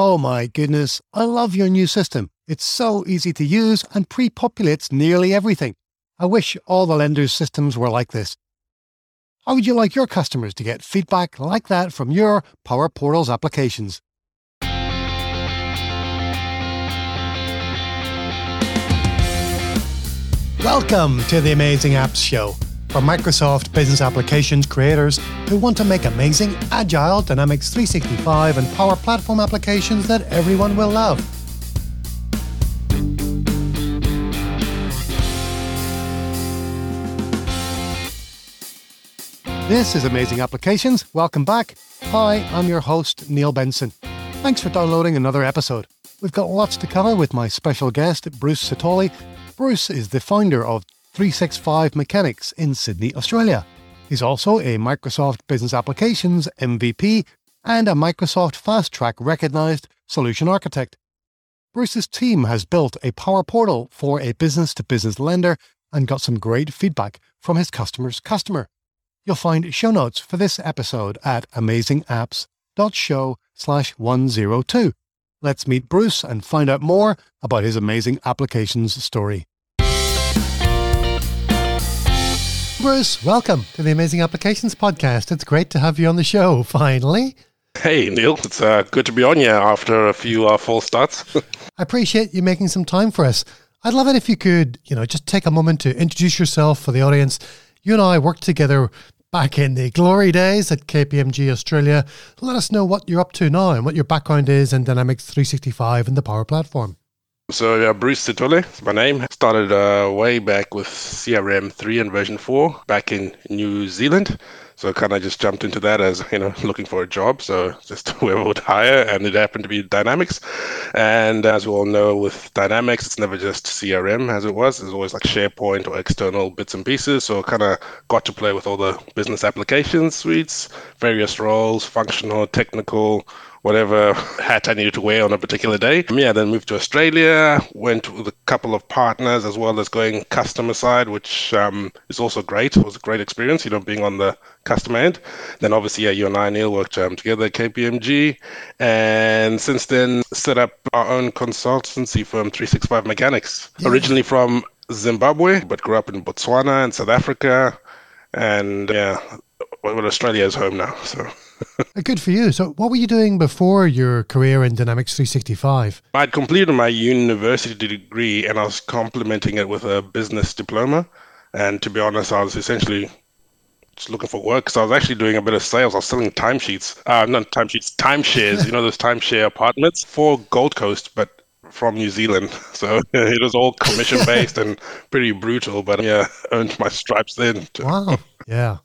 Oh my goodness, I love your new system. It's so easy to use and pre populates nearly everything. I wish all the lenders' systems were like this. How would you like your customers to get feedback like that from your Power Portals applications? Welcome to the Amazing Apps Show for Microsoft Business Applications creators who want to make amazing, agile Dynamics 365 and Power Platform applications that everyone will love. This is Amazing Applications. Welcome back. Hi, I'm your host, Neil Benson. Thanks for downloading another episode. We've got lots to cover with my special guest, Bruce Sithole, Bruce is the founder of 365 Mechanix in Sydney, Australia. He's also a Microsoft Business Applications MVP and a Microsoft Fast Track recognized solution architect. Bruce's team has built a power portal for a business to business lender and got some great feedback from his customer's customer. You'll find show notes for this episode at amazingapps.show slash 102. Let's meet Bruce and find out more about his amazing applications story. Bruce, welcome to the Amazing Applications Podcast. It's great to have you on the show, finally. Hey, Neil. It's uh, good to be on here after a few uh, false starts. I appreciate you making some time for us. I'd love it if you could, you know, just take a moment to introduce yourself for the audience. You and I worked together back in the glory days at KPMG Australia. Let us know what you're up to now and what your background is in Dynamics 365 and the Power Platform. So Bruce Sithole is my name. Started uh, way back with CRM 3 and version 4 back in New Zealand. So kind of just jumped into that as you know looking for a job. So just whoever would hire, and it happened to be Dynamics. And as we all know, with Dynamics, it's never just CRM as it was. It's always like SharePoint or external bits and pieces. So kind of got to play with all the business application suites, various roles, functional, technical whatever hat I needed to wear on a particular day. Yeah, then moved to Australia, went with a couple of partners as well as going customer side, which um, is also great. It was a great experience, you know, being on the customer end. Then obviously, yeah, you and I, Neil, worked um, together at KPMG. And since then, set up our own consultancy firm, 365 Mechanix. Yeah. Originally from Zimbabwe, but grew up in Botswana and South Africa. And yeah, well, Australia is home now, so. Good for you. So, what were you doing before your career in Dynamics 365? I'd completed my university degree and I was complementing it with a business diploma. And to be honest, I was essentially just looking for work because I was actually doing a bit of sales. I was selling timesheets, uh, not timesheets, timeshares, you know, those timeshare apartments for Gold Coast, but from New Zealand. So it was all commission based and pretty brutal, but yeah, earned my stripes then. Wow. Yeah.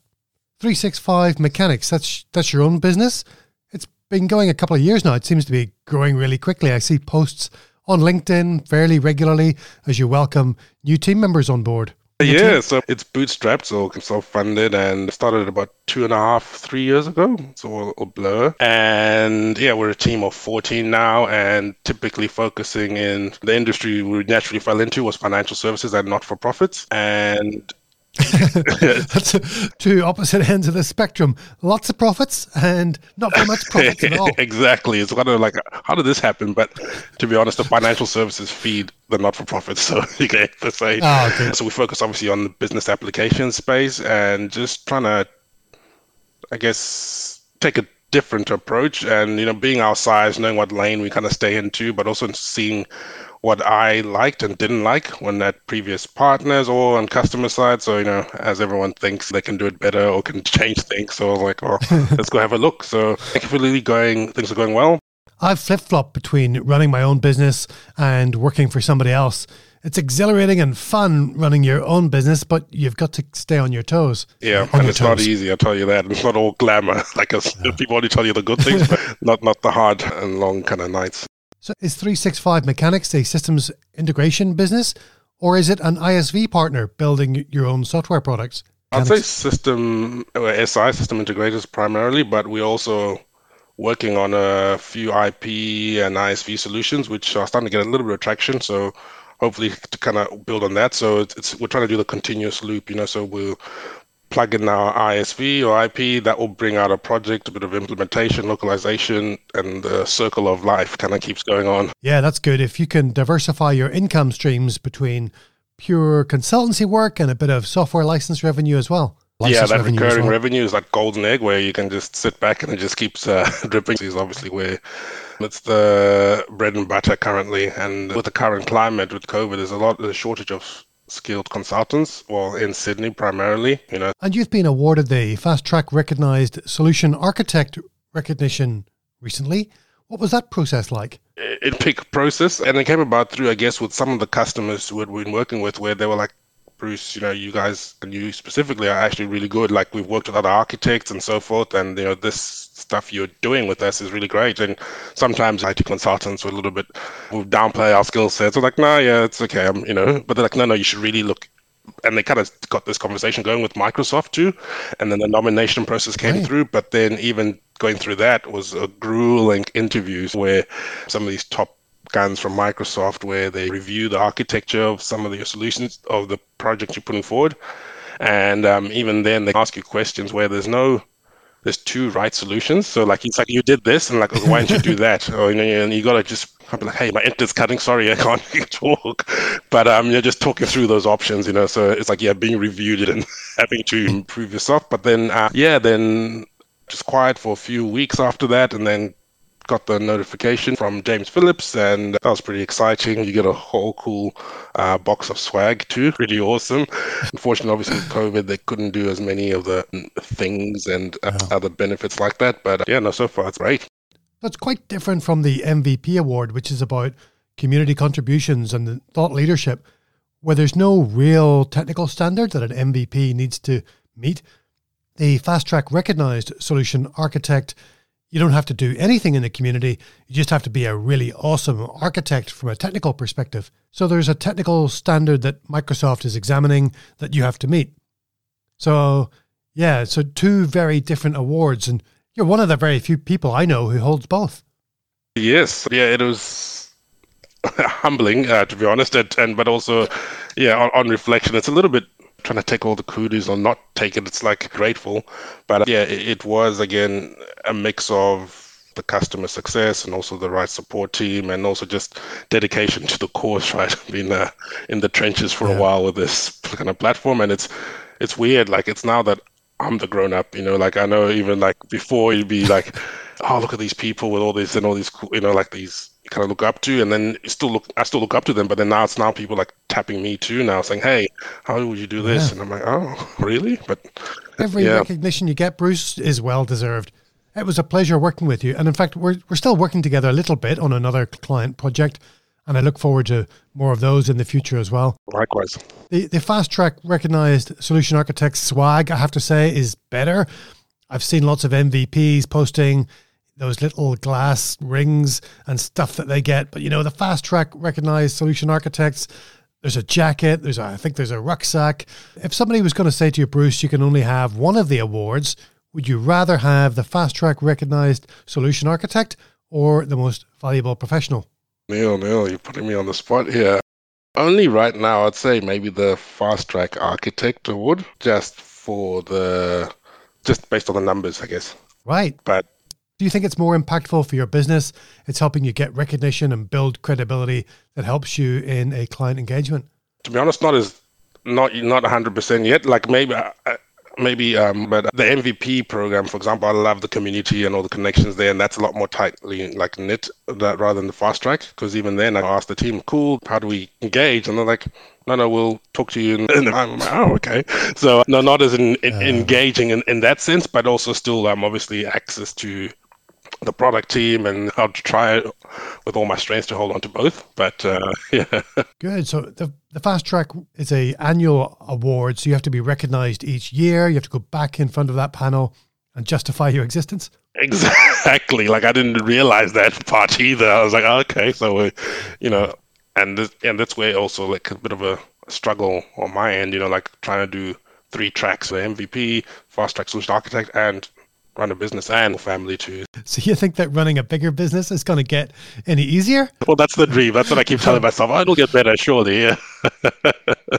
365 Mechanix, that's that's your own business. It's been going a couple of years now. It seems to be growing really quickly. I see posts on LinkedIn fairly regularly as you welcome new team members on board. Yeah, so it's bootstrapped, so self-funded, and started about two and a half, three years ago. It's all a blur. And yeah, we're a team of 14 now, and typically focusing in the industry we naturally fell into was financial services and not-for-profits. And That's two opposite ends of the spectrum. Lots of profits and not very much profits at all. exactly. It's kind of like, how did this happen? But to be honest, the financial services feed the not for profits. So you can say. Oh, okay. So we focus obviously on the business application space and just trying to, I guess, take a different approach and, you know, being our size, knowing what lane we kind of stay into, but also seeing what I liked and didn't like when at previous partners or on customer side. So, you know, as everyone thinks they can do it better or can change things. So I was like, oh, let's go have a look. So thankfully going things are going well. I've flip flopped between running my own business and working for somebody else. It's exhilarating and fun running your own business, but you've got to stay on your toes. Yeah, and it's toes. not easy. I'll tell you that. It's not all glamour. Like yeah. people only tell you the good things, but not not the hard and long kind of nights. So is 365 Mechanix a systems integration business or is it an ISV partner building your own software products? I'd say system uh, or SI system integrators primarily, but we're also working on a few IP and ISV solutions, which are starting to get a little bit of traction. So hopefully to kind of build on that. So it's, it's we're trying to do the continuous loop, you know. So we'll plug in our ISV or IP, that will bring out a project, a bit of implementation, localization, and the circle of life kind of keeps going on. Yeah, that's good. If you can diversify your income streams between pure consultancy work and a bit of software license revenue as well. License yeah, that revenue recurring well. revenue is like golden egg where you can just sit back and it just keeps uh, dripping. Is obviously where it's the bread and butter currently. And with the current climate with COVID, there's a lot of shortage of skilled consultants, well, in Sydney primarily, you know. And you've been awarded the Fast Track Recognized Solution Architect recognition recently. What was that process like? It pick process, and it came about through, I guess, with some of the customers who had been working with, where they were like, Bruce, you know, you guys and you specifically are actually really good. Like we've worked with other architects and so forth, and you know, this stuff you're doing with us is really great. And sometimes IT consultants are a little bit will downplay our skill sets. They're like, no, nah, yeah, it's okay, I'm, you know, but they're like, no, no, you should really look. And they kind of got this conversation going with Microsoft too, and then the nomination process came right. through. But then even going through that was a grueling interviews where some of these top guns from Microsoft where they review the architecture of some of your solutions of the project you're putting forward. And um, even then, they ask you questions where there's no, there's two right solutions. So like it's like you did this, and like why didn't you do that? Or you know, and you gotta just be like, hey, my internet's cutting. Sorry, I can't talk. But um, you're just talking through those options, you know. So it's like yeah, being reviewed and having to improve yourself. But then uh, yeah, then just quiet for a few weeks after that, and then got the notification from James Phillips, and that was pretty exciting. You get a whole cool uh, box of swag too, pretty awesome. Unfortunately, obviously with COVID, they couldn't do as many of the things and uh, yeah. other benefits like that. But uh, yeah, no, so far it's great. That's quite different from the MVP award, which is about community contributions and thought leadership, where there's no real technical standard that an MVP needs to meet. The fast track recognized solution architect you don't have to do anything in the community. You just have to be a really awesome architect from a technical perspective. So there's a technical standard that Microsoft is examining that you have to meet. So, yeah, so two very different awards. And you're one of the very few people I know who holds both. Yes. Yeah, it was humbling, uh, to be honest. And, and but also, yeah, on, on reflection, it's a little bit trying to take all the kudos or not take it. It's like grateful, but yeah, it, it was again a mix of the customer success and also the right support team and also just dedication to the cause right been uh, in the trenches for yeah. a while with this kind of platform and it's it's weird like it's now that i'm the grown up you know like i know even like before you'd be like oh look at these people with all this and all these you know like these kind of look up to, and then still look, I still look up to them, but then now it's now people like tapping me too now, saying, "Hey, how would you do this?" Yeah. And I'm like, "Oh, really?" But every yeah. recognition you get, Bruce, is well deserved. It was a pleasure working with you, and in fact, we're we're still working together a little bit on another client project, and I look forward to more of those in the future as well. Likewise. The the fast track recognized solution architect swag, I have to say, is better. I've seen lots of MVPs posting those little glass rings and stuff that they get. But you know, the fast track recognized solution architects, there's a jacket, there's a, I think there's a rucksack. If somebody was going to say to you, Bruce, you can only have one of the awards, would you rather have the fast track recognized solution architect or the most valuable professional? Neil, Neil, you're putting me on the spot here. Only right now, I'd say maybe the fast track architect award, just for the, just based on the numbers, I guess. Right. But do you think it's more impactful for your business? It's helping you get recognition and build credibility that helps you in a client engagement. To be honest, not as not not 100% yet. Like maybe uh, maybe um but the mvp program for example i love the community and all the connections there and that's a lot more tightly like knit that rather than the fast track because even then i asked the team cool how do we engage and they're like no no we'll talk to you and i'm like oh okay so no not as in, in, uh, engaging in, in that sense but also still um obviously access to the product team, and I'll try with all my strength to hold on to both. But uh, yeah, good. So the the fast track is a annual award, so you have to be recognised each year. You have to go back in front of that panel and justify your existence. Exactly. Like I didn't realize that part either. I was like, oh, okay, so uh, you know, and this, and that's where also like a bit of a struggle on my end. You know, like trying to do three tracks: the MVP, fast track solution architect, and run a business and family too. So you think that running a bigger business is going to get any easier? Well, that's the dream. That's what I keep telling myself. Oh, it'll get better, surely. Yeah.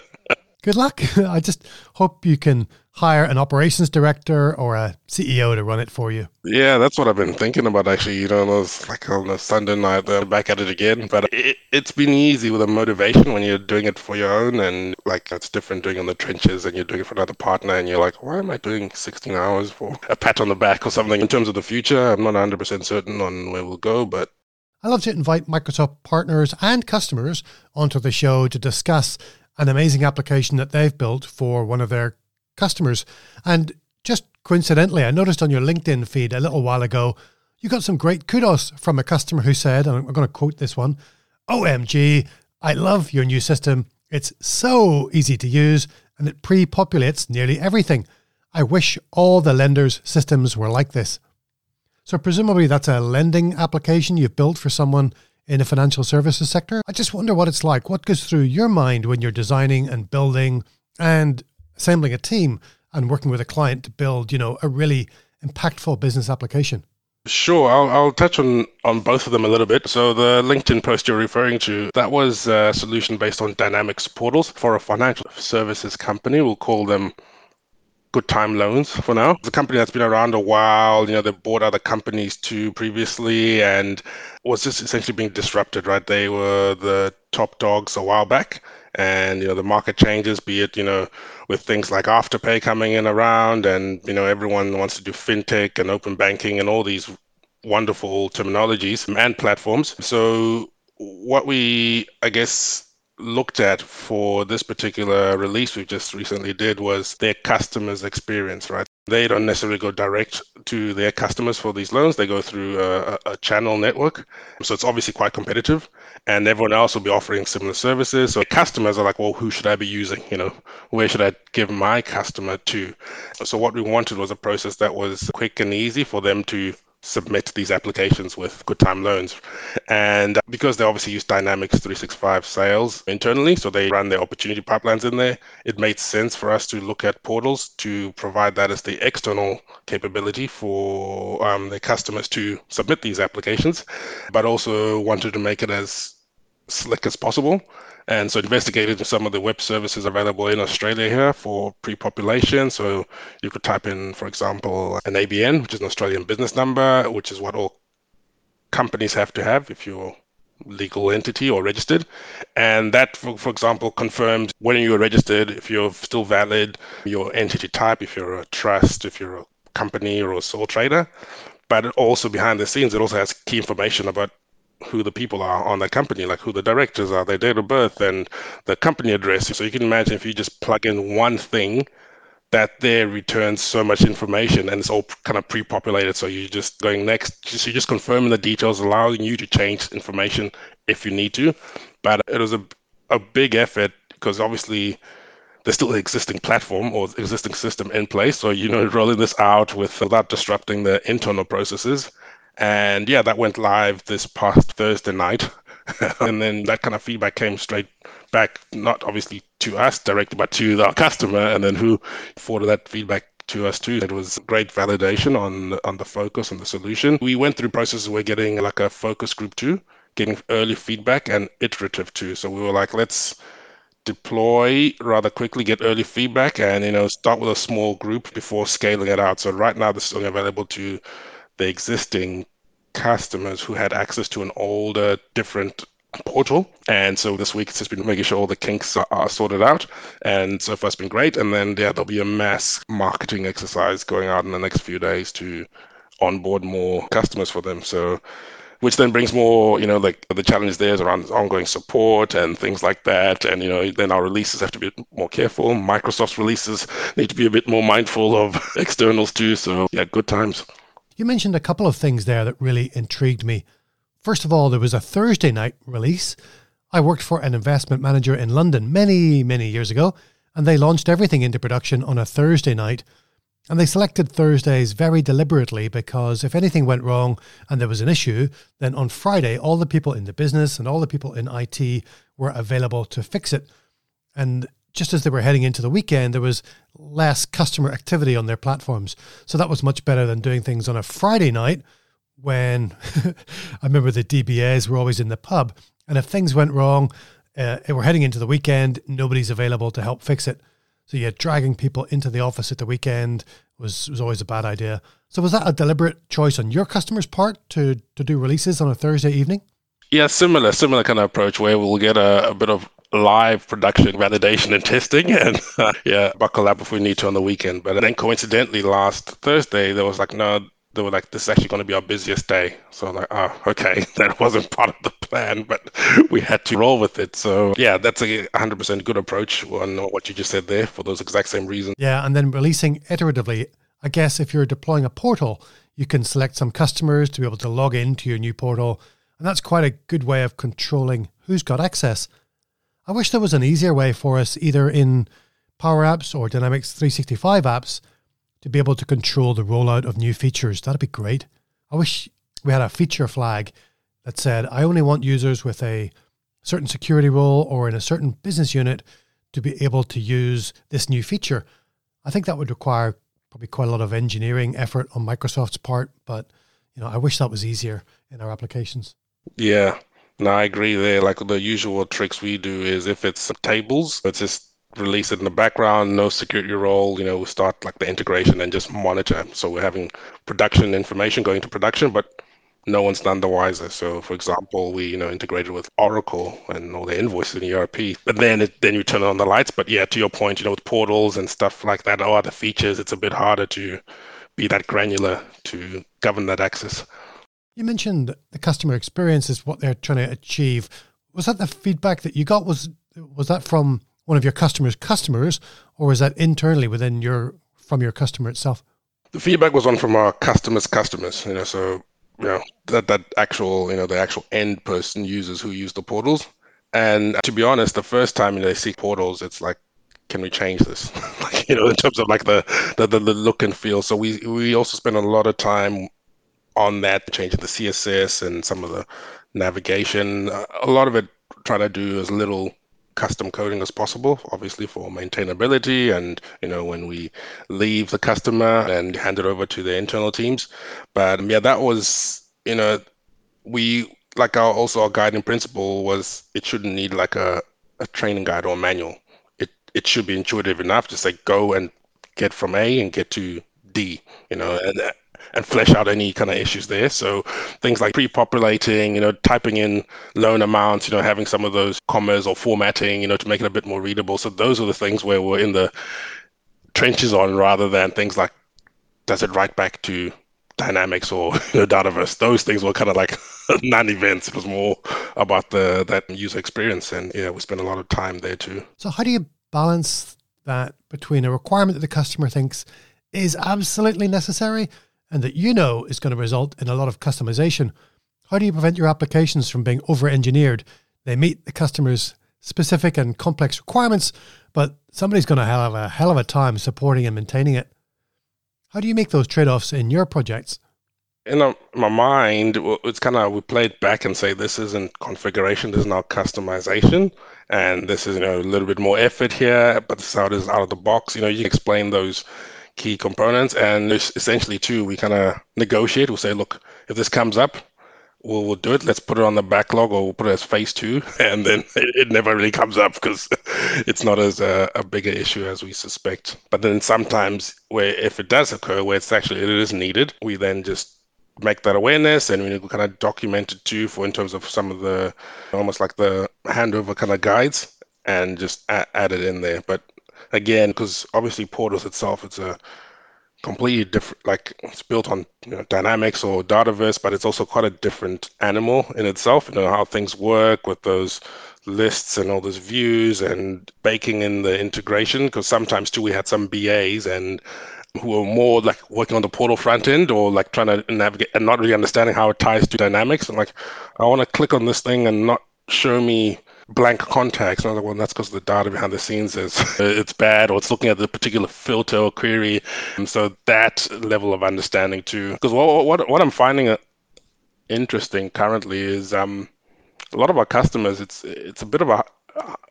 good luck. I just hope you can hire an operations director or a CEO to run it for you. Yeah, that's what I've been thinking about actually. You know, those like on a Sunday night, they're back at it again. But it, it's been easy with a motivation when you're doing it for your own, and like it's different doing on the trenches and you're doing it for another partner, and you're like, why am I doing 16 hours for a pat on the back or something? In terms of the future, I'm not 100% certain on where we'll go, but I love to invite Microsoft partners and customers onto the show to discuss an amazing application that they've built for one of their customers. And just coincidentally, I noticed on your LinkedIn feed a little while ago, you got some great kudos from a customer who said, and I'm going to quote this one OMG, I love your new system. It's so easy to use and it pre populates nearly everything. I wish all the lenders' systems were like this. So, presumably, that's a lending application you've built for someone in the financial services sector. I just wonder what it's like. What goes through your mind when you're designing and building and assembling a team and working with a client to build, you know, a really impactful business application? Sure, I'll, I'll touch on, on both of them a little bit. So the LinkedIn post you're referring to, that was a solution based on Dynamics portals for a financial services company. We'll call them Good Time Loans for now. It's a company that's been around a while. You know, they bought other companies too previously and was just essentially being disrupted, right? They were the top dogs a while back and you know the market changes be it you know with things like afterpay coming in around and you know everyone wants to do fintech and open banking and all these wonderful terminologies and platforms so what we i guess looked at for this particular release we just recently did was their customers experience right they don't necessarily go direct to their customers for these loans. They go through a, a, channel network. So it's obviously quite competitive, and everyone else will be offering similar services. So customers are like, well, who should I be using? You know, where should I give my customer to? So what we wanted was a process that was quick and easy for them to submit these applications with good time loans. And because they obviously use Dynamics 365 sales internally, so they run their opportunity pipelines in there, it made sense for us to look at portals to provide that as the external capability for um, their customers to submit these applications, but also wanted to make it as slick as possible and so investigated some of the web services available in Australia here for pre-population. So you could type in, for example, an ABN, which is an Australian business number, which is what all companies have to have if you're legal entity or registered. And that, for, for example, confirms when you are registered, if you're still valid, your entity type, if you're a trust, if you're a company or a sole trader. But also behind the scenes, it also has key information about who the people are on that company, like who the directors are, their date of birth, and the company address. So you can imagine if you just plug in one thing, that there returns so much information and it's all kind of pre-populated. So you're just going next, so you're just confirming the details, allowing you to change information if you need to. But it was a, a big effort because obviously there's still an existing platform or existing system in place. So, you know, rolling this out with without disrupting the internal processes and yeah, that went live this past Thursday night. and then that kind of feedback came straight back, not obviously to us directly, but to our customer, and then who forwarded that feedback to us too. It was great validation on on the focus and the solution. We went through processes we're getting like a focus group too, getting early feedback and iterative too. So we were like, let's deploy rather quickly, get early feedback, and you know start with a small group before scaling it out. So right now this is only available to the existing customers who had access to an older, different portal. And so this week it's just been making sure all the kinks are, are, sorted out. And so far it's been great. And then yeah, there'll be a mass marketing exercise going out in the next few days to onboard more customers for them. So which then brings more, you know, like the challenges there is around ongoing support and things like that. And, you know, then our releases have to be more careful. Microsoft's releases need to be a bit more mindful of externals too. So yeah, good times. You mentioned a couple of things there that really intrigued me. First of all, there was a Thursday night release. I worked for an investment manager in London many, many years ago, and they launched everything into production on a Thursday night. And they selected Thursdays very deliberately because if anything went wrong and there was an issue, then on Friday, all the people in the business and all the people in IT were available to fix it. And just as they were heading into the weekend, there was less customer activity on their platforms. So that was much better than doing things on a Friday night when I remember the DBAs were always in the pub. And if things went wrong, uh, we're heading into the weekend, nobody's available to help fix it. So yeah, dragging people into the office at the weekend was was always a bad idea. So was that a deliberate choice on your customer's part to to do releases on a Thursday evening? Yeah, similar, similar kind of approach where we'll get a, a bit of live production validation and testing and uh, yeah buckle up if we need to on the weekend but then coincidentally last thursday there was like no they were like, this is actually going to be our busiest day. So I'm like, oh, okay, that wasn't part of the plan, but we had to roll with it. So yeah, that's a 100% good approach on what you just said there for those exact same reasons. Yeah, and then releasing iteratively. I guess if you're deploying a portal, you can select some customers to be able to log into your new portal. And that's quite a good way of controlling who's got access. I wish there was an easier way for us, either in Power Apps or Dynamics 365 apps, to be able to control the rollout of new features. That'd be great. I wish we had a feature flag that said, I only want users with a certain security role or in a certain business unit to be able to use this new feature. I think that would require probably quite a lot of engineering effort on Microsoft's part, but you know, I wish that was easier in our applications. Yeah. No, I agree there. Like the usual tricks we do is if it's tables, it's just release it in the background, no security role. You know, we start like the integration and just monitor. So we're having production information going to production, but no one's none the wiser. So, for example, we you know integrated with Oracle and all the invoices in ERP, but then it, then you turn on the lights. But yeah, to your point, you know, with portals and stuff like that, or other features, it's a bit harder to be that granular to govern that access. You mentioned the customer experience is what they're trying to achieve. Was that the feedback that you got? Was was that from one of your customers' customers, or was that internally within your from your customer itself? The feedback was on from our customers' customers. You know, so you know that that actual you know the actual end person users who use the portals. And to be honest, the first time you know, they see portals, it's like, can we change this? like you know, in terms of like the, the the look and feel. So we we also spend a lot of time on that, changing the CSS and some of the navigation. A lot of it trying to do as little custom coding as possible, obviously for maintainability and you know when we leave the customer and hand it over to the internal teams. But yeah, that was you know we like our also our guiding principle was it shouldn't need like a, a training guide or manual. It it should be intuitive enough to say go and get from A and get to D, you know, and and flesh out any kind of issues there. So things like pre-populating, you know, typing in loan amounts, you know, having some of those commas or formatting, you know, to make it a bit more readable. So those are the things where we're in the trenches on rather than things like does it write back to dynamics or you know, dataverse those things were kind of like non-events it was more about the that user experience and yeah we spent a lot of time there too so how do you balance that between a requirement that the customer thinks is absolutely necessary and that you know is going to result in a lot of customization. How do you prevent your applications from being over engineered? They meet the customer's specific and complex requirements, but somebody's going to have a hell of a time supporting and maintaining it. How do you make those trade offs in your projects? in my mind, it's kind of we play it back and say this isn't configuration, this is not customization, and this is you know a little bit more effort here, but this is how it is out of the box. You know, you explain those key components. And essentially, too, we kind of negotiate. We'll say, look, if this comes up, we'll, we'll do it. Let's put it on the backlog or we'll put it as phase two. And then it, it never really comes up because it's not as a, a, bigger issue as we suspect. But then sometimes, where if it does occur, where it's actually it is needed, we then just make that awareness and we kind of document it too for in terms of some of the almost like the handover kind of guides and just add, add it in there. But again, because obviously Portals itself, it's a completely different, like it's built on you know, Dynamics or Dataverse, but it's also quite a different animal in itself. You know how things work with those lists and all those views and baking in the integration. Because sometimes too, we had some BAs and who are more like working on the portal front end or like trying to navigate and not really understanding how it ties to dynamics. And like, I want to click on this thing and not show me blank context. And I was like, well, that's because the data behind the scenes is it's bad, or it's looking at the particular filter or query. And so that level of understanding too. Because what, what what I'm finding uh, interesting currently is um a lot of our customers. It's it's a bit of a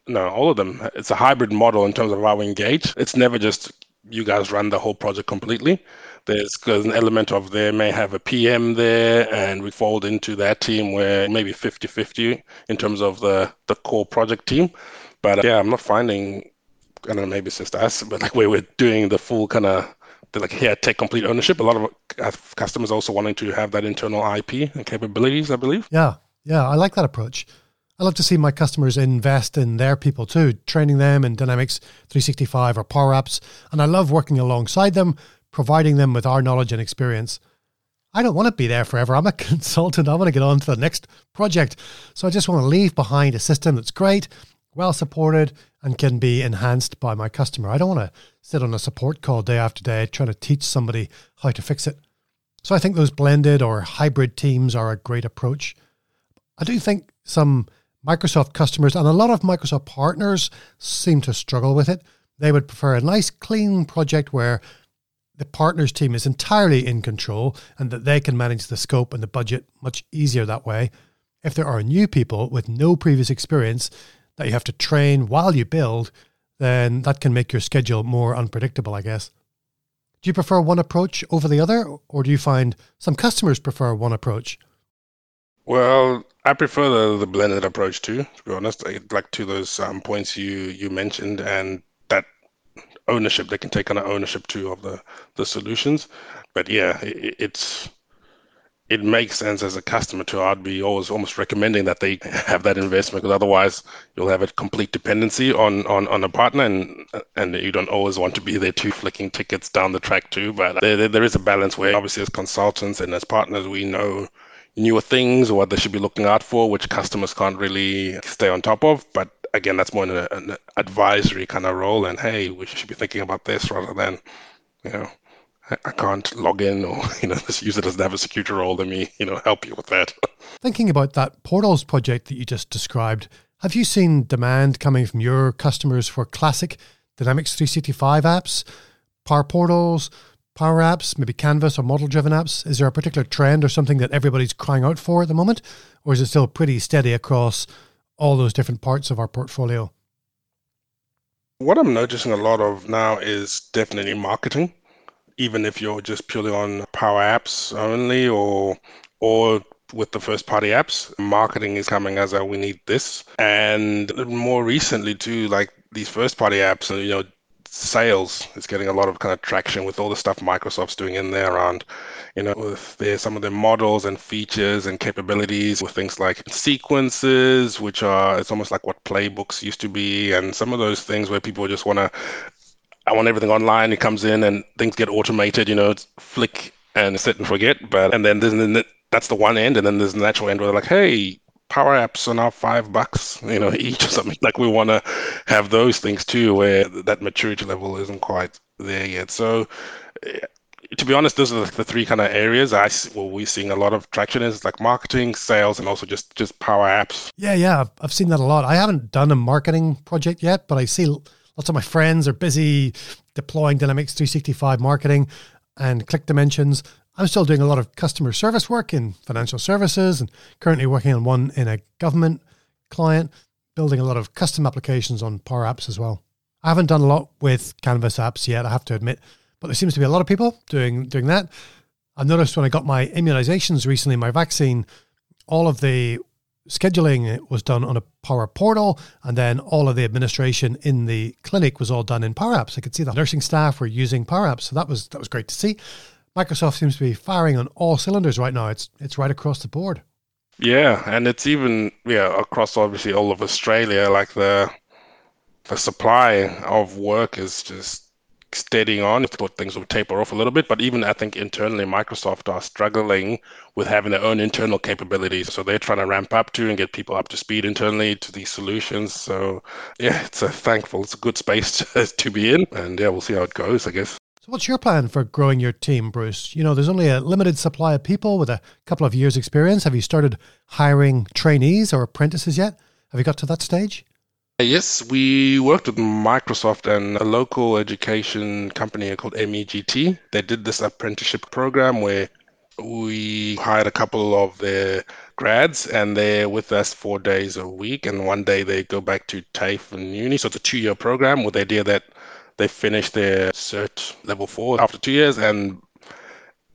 no, all of them. It's a hybrid model in terms of how we engage. It's never just you guys run the whole project completely. There's, an element of they may have a PM there, and we fold into that team where maybe 50 50 in terms of the, the core project team. But uh, yeah, I'm not finding, I don't know, maybe it's just us, but like where we're doing the full kind of like here take complete ownership. A lot of customers also wanting to have that internal IP and capabilities, I believe. Yeah, yeah, I like that approach. I love to see my customers invest in their people too, training them in Dynamics 365 or Power Apps, and I love working alongside them, providing them with our knowledge and experience. I don't want to be there forever. I'm a consultant. I want to get on to the next project. So I just want to leave behind a system that's great, well supported, and can be enhanced by my customer. I don't want to sit on a support call day after day trying to teach somebody how to fix it. So I think those blended or hybrid teams are a great approach. I do think some Microsoft customers and a lot of Microsoft partners seem to struggle with it. They would prefer a nice, clean project where the partners team is entirely in control and that they can manage the scope and the budget much easier that way. If there are new people with no previous experience that you have to train while you build, then that can make your schedule more unpredictable, I guess. Do you prefer one approach over the other, or do you find some customers prefer one approach? Well, I prefer the, the blended approach too, to be honest. I, like to those um, points you you mentioned, and ownership they can take on ownership too of the the solutions. But yeah, it, it's it makes sense as a customer to I'd be always almost recommending that they have that investment because otherwise you'll have a complete dependency on on, on a partner and and you don't always want to be there too flicking tickets down the track too. But there, there is a balance where obviously as consultants and as partners we know newer things or what they should be looking out for, which customers can't really stay on top of. But again, that's more in a, an advisory kind of role. And hey, we should be thinking about this rather than, you know, I can't log in or, you know, this user doesn't have a security role. Let me, you know, help you with that. Thinking about that portals project that you just described, have you seen demand coming from your customers for classic Dynamics 365 apps, Power Portals, Power Apps, maybe Canvas or model driven apps? Is there a particular trend or something that everybody's crying out for at the moment? Or is it still pretty steady across all those different parts of our portfolio? What I'm noticing a lot of now is definitely marketing. Even if you're just purely on Power Apps only or or with the first party apps, marketing is coming as a we need this. And more recently too, like these first party apps, you know, sales is getting a lot of kind of traction with all the stuff Microsoft's doing in there around, you know, with their some of their models and features and capabilities with things like sequences, which are it's almost like what playbooks used to be, and some of those things where people just want to, I want everything online. It comes in and things get automated. You know, it's flick and set and forget. But and then there's that's the one end, and then there's the natural end where they're like, hey, power apps are now five bucks, you know, each or something. Like we want to have those things too, where that maturity level isn't quite there yet. So, eh, to be honest, those are the three kind of areas I well, we're seeing a lot of traction is like marketing, sales, and also just just power apps. Yeah, yeah, I've seen that a lot. I haven't done a marketing project yet, but I see lots of my friends are busy deploying Dynamics 365 marketing and Click Dimensions I'm still doing a lot of customer service work in financial services and currently working on one in a government client, building a lot of custom applications on Power Apps as well. I haven't done a lot with Canvas apps yet, I have to admit, but there seems to be a lot of people doing doing that. I noticed when I got my immunizations recently, my vaccine, all of the scheduling was done on a Power Portal, and then all of the administration in the clinic was all done in Power Apps. I could see the nursing staff were using Power Apps, so that was that was great to see. Microsoft seems to be firing on all cylinders right now. It's it's right across the board. Yeah, and it's even yeah across obviously all of Australia. Like the the supply of work is just steadying on. I thought things would taper off a little bit, but even I think internally Microsoft are struggling with having their own internal capabilities. So they're trying to ramp up to and get people up to speed internally to these solutions. So yeah, it's a thankful, it's a good space to, to be in, and yeah, we'll see how it goes. I guess. So, what's your plan for growing your team, Bruce? You know, there's only a limited supply of people with a couple of years' experience. Have you started hiring trainees or apprentices yet? Have you got to that stage? Uh, yes, we worked with Microsoft and a local education company called MEGT. They did this apprenticeship program where we hired a couple of their grads and they're with us four days a week. And one day they go back to TAFE and uni. So it's a two year program with the idea that they finish their cert level four after two years, and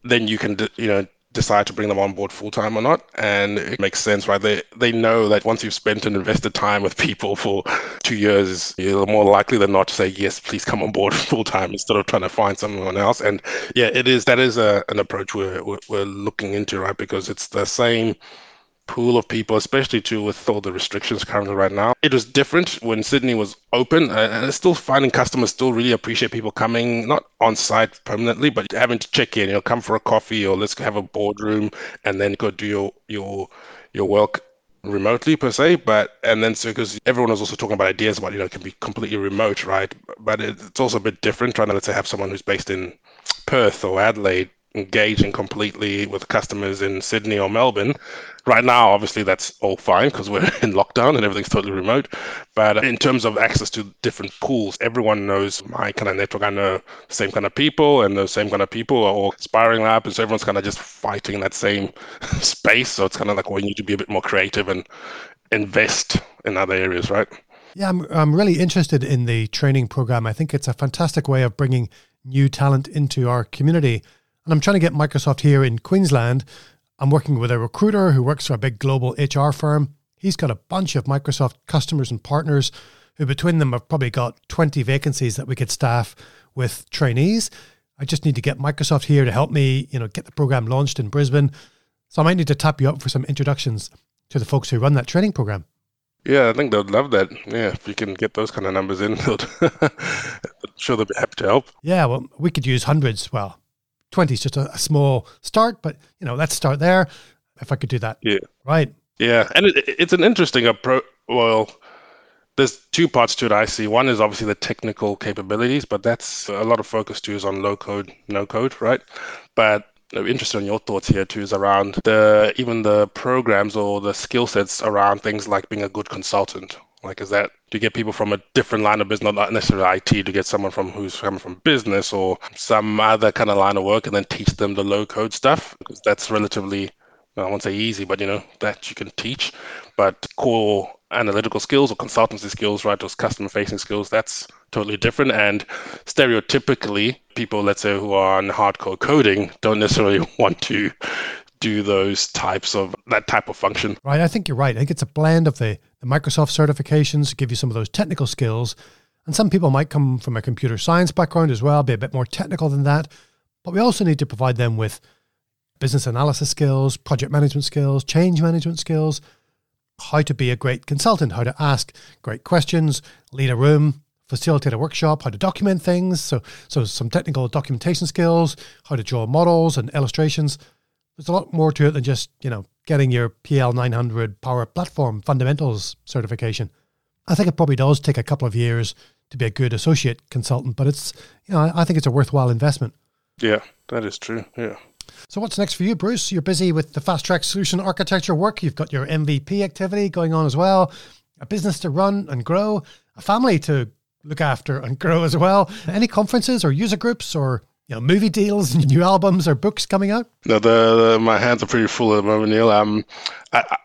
then you can, you know, decide to bring them on board full time or not. And it makes sense, right? They they know that once you've spent and invested time with people for two years, you're more likely than not to say yes, please come on board full time instead of trying to find someone else. And yeah, it is that is a, an approach we're, we're we're looking into, right? Because it's the same pool of people, especially too with all the restrictions currently right now. It was different when Sydney was open, and still finding customers still really appreciate people coming not on site permanently, but having to check in. You know, come for a coffee or let's have a boardroom, and then go do your your your work remotely per se but and then so because everyone was also talking about ideas about you know it can be completely remote right but it's also a bit different trying to let's say have someone who's based in perth or adelaide engaging completely with customers in Sydney or Melbourne. Right now, obviously, that's all fine because we're in lockdown and everything's totally remote. But in terms of access to different pools, everyone knows my kind of network. I know the same kind of people, and the same kind of people are all Aspiring Lab, and so everyone's kind of just fighting in that same space. So it's kind of like we need to be a bit more creative and invest in other areas, right? Yeah, I'm, I'm really interested in the training program. I think it's a fantastic way of bringing new talent into our community and I'm trying to get Microsoft here in Queensland. I'm working with a recruiter who works for a big global HR firm. He's got a bunch of Microsoft customers and partners who, between them, have probably got 20 vacancies that we could staff with trainees. I just need to get Microsoft here to help me, you know, get the program launched in Brisbane. So I might need to tap you up for some introductions to the folks who run that training program. Yeah, I think they'd love that. Yeah, if you can get those kind of numbers in, they'll sure they'll be happy to help. Yeah, well, we could use hundreds. Well, 20 is just a, a, small start, but you know, let's start there. If I could do that. Yeah. Right. Yeah. And it, it's an interesting approach. Well, there's two parts to it I see. One is obviously the technical capabilities, but that's a lot of focus too is on low code, no code, right? But interested in your thoughts here too is around the even the programs or the skill sets around things like being a good consultant like, is that to get people from a different line of business, not necessarily IT, to get someone from who's coming from business or some other kind of line of work, and then teach them the low code stuff because that's relatively, I won't say easy, but you know that you can teach. But core analytical skills or consultancy skills, right, those customer facing skills, that's totally different. And stereotypically, people, let's say, who are on hardcore coding, don't necessarily want to do those types of that type of function. Right. I think you're right. I think it's a blend of the, the Microsoft certifications to give you some of those technical skills. And some people might come from a computer science background as well, be a bit more technical than that. But we also need to provide them with business analysis skills, project management skills, change management skills, how to be a great consultant, how to ask great questions, lead a room, facilitate a workshop, how to document things. So, so some technical documentation skills, how to draw models and illustrations there's a lot more to it than just, you know, getting your PL 900 Power Platform Fundamentals certification. I think it probably does take a couple of years to be a good associate consultant, but it's, you know, I think it's a worthwhile investment. Yeah, that is true. Yeah. So what's next for you, Bruce? You're busy with the fast track solution architecture work. You've got your MVP activity going on as well, a business to run and grow, a family to look after and grow as well. Any conferences or user groups or you know, movie deals, and new albums, or books coming out? No, the, the my hands are pretty full at the moment, Neil. Um, I, I,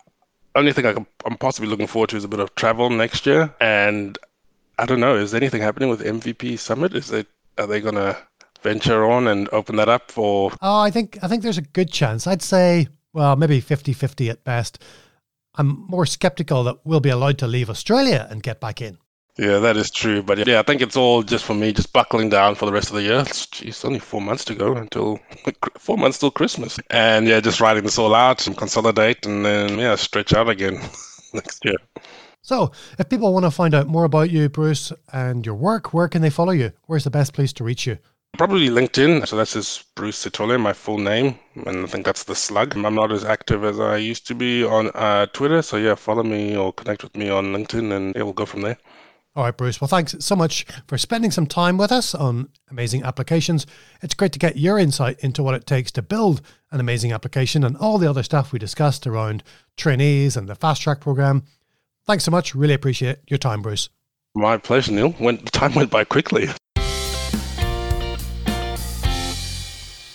only thing I can, I'm possibly looking forward to is a bit of travel next year, and I don't know. Is anything happening with MVP Summit? Is it are they gonna venture on and open that up for? Oh, I think I think there's a good chance. I'd say, well, maybe 50-50 at best. I'm more skeptical that we'll be allowed to leave Australia and get back in. Yeah, that is true. But yeah, I think it's all just for me, just buckling down for the rest of the year. It's, geez, only four months to go until four months till Christmas. And yeah, just writing this all out and consolidate and then, yeah, stretch out again next year. So, if people want to find out more about you, Bruce, and your work, where can they follow you? Where's the best place to reach you? Probably LinkedIn. So that's just Bruce Sithole, my full name. And I think that's the slug. I'm not as active as I used to be on uh, Twitter. So yeah, follow me or connect with me on LinkedIn and yeah, we'll go from there. All right, Bruce. Well, thanks so much for spending some time with us on amazing applications. It's great to get your insight into what it takes to build an amazing application and all the other stuff we discussed around trainees and the fast track program. Thanks so much. Really appreciate your time, Bruce. My pleasure, Neil. Went, time went by quickly.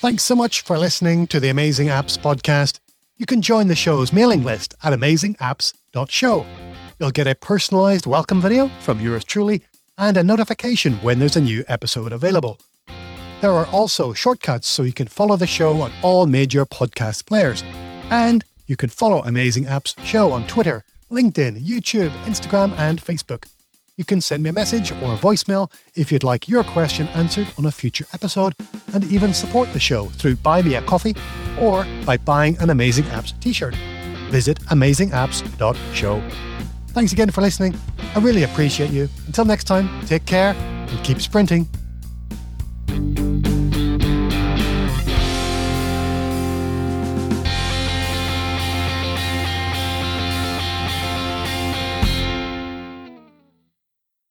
Thanks so much for listening to the Amazing Apps podcast. You can join the show's mailing list at amazingapps.show. You'll get a personalized welcome video from yours truly and a notification when there's a new episode available. There are also shortcuts so you can follow the show on all major podcast players. And you can follow Amazing Apps Show on Twitter, LinkedIn, YouTube, Instagram, and Facebook. You can send me a message or a voicemail if you'd like your question answered on a future episode, and even support the show through Buy Me a Coffee or by buying an Amazing Apps t shirt. Visit amazingapps.show. Thanks again for listening. I really appreciate you. Until next time, take care and keep sprinting.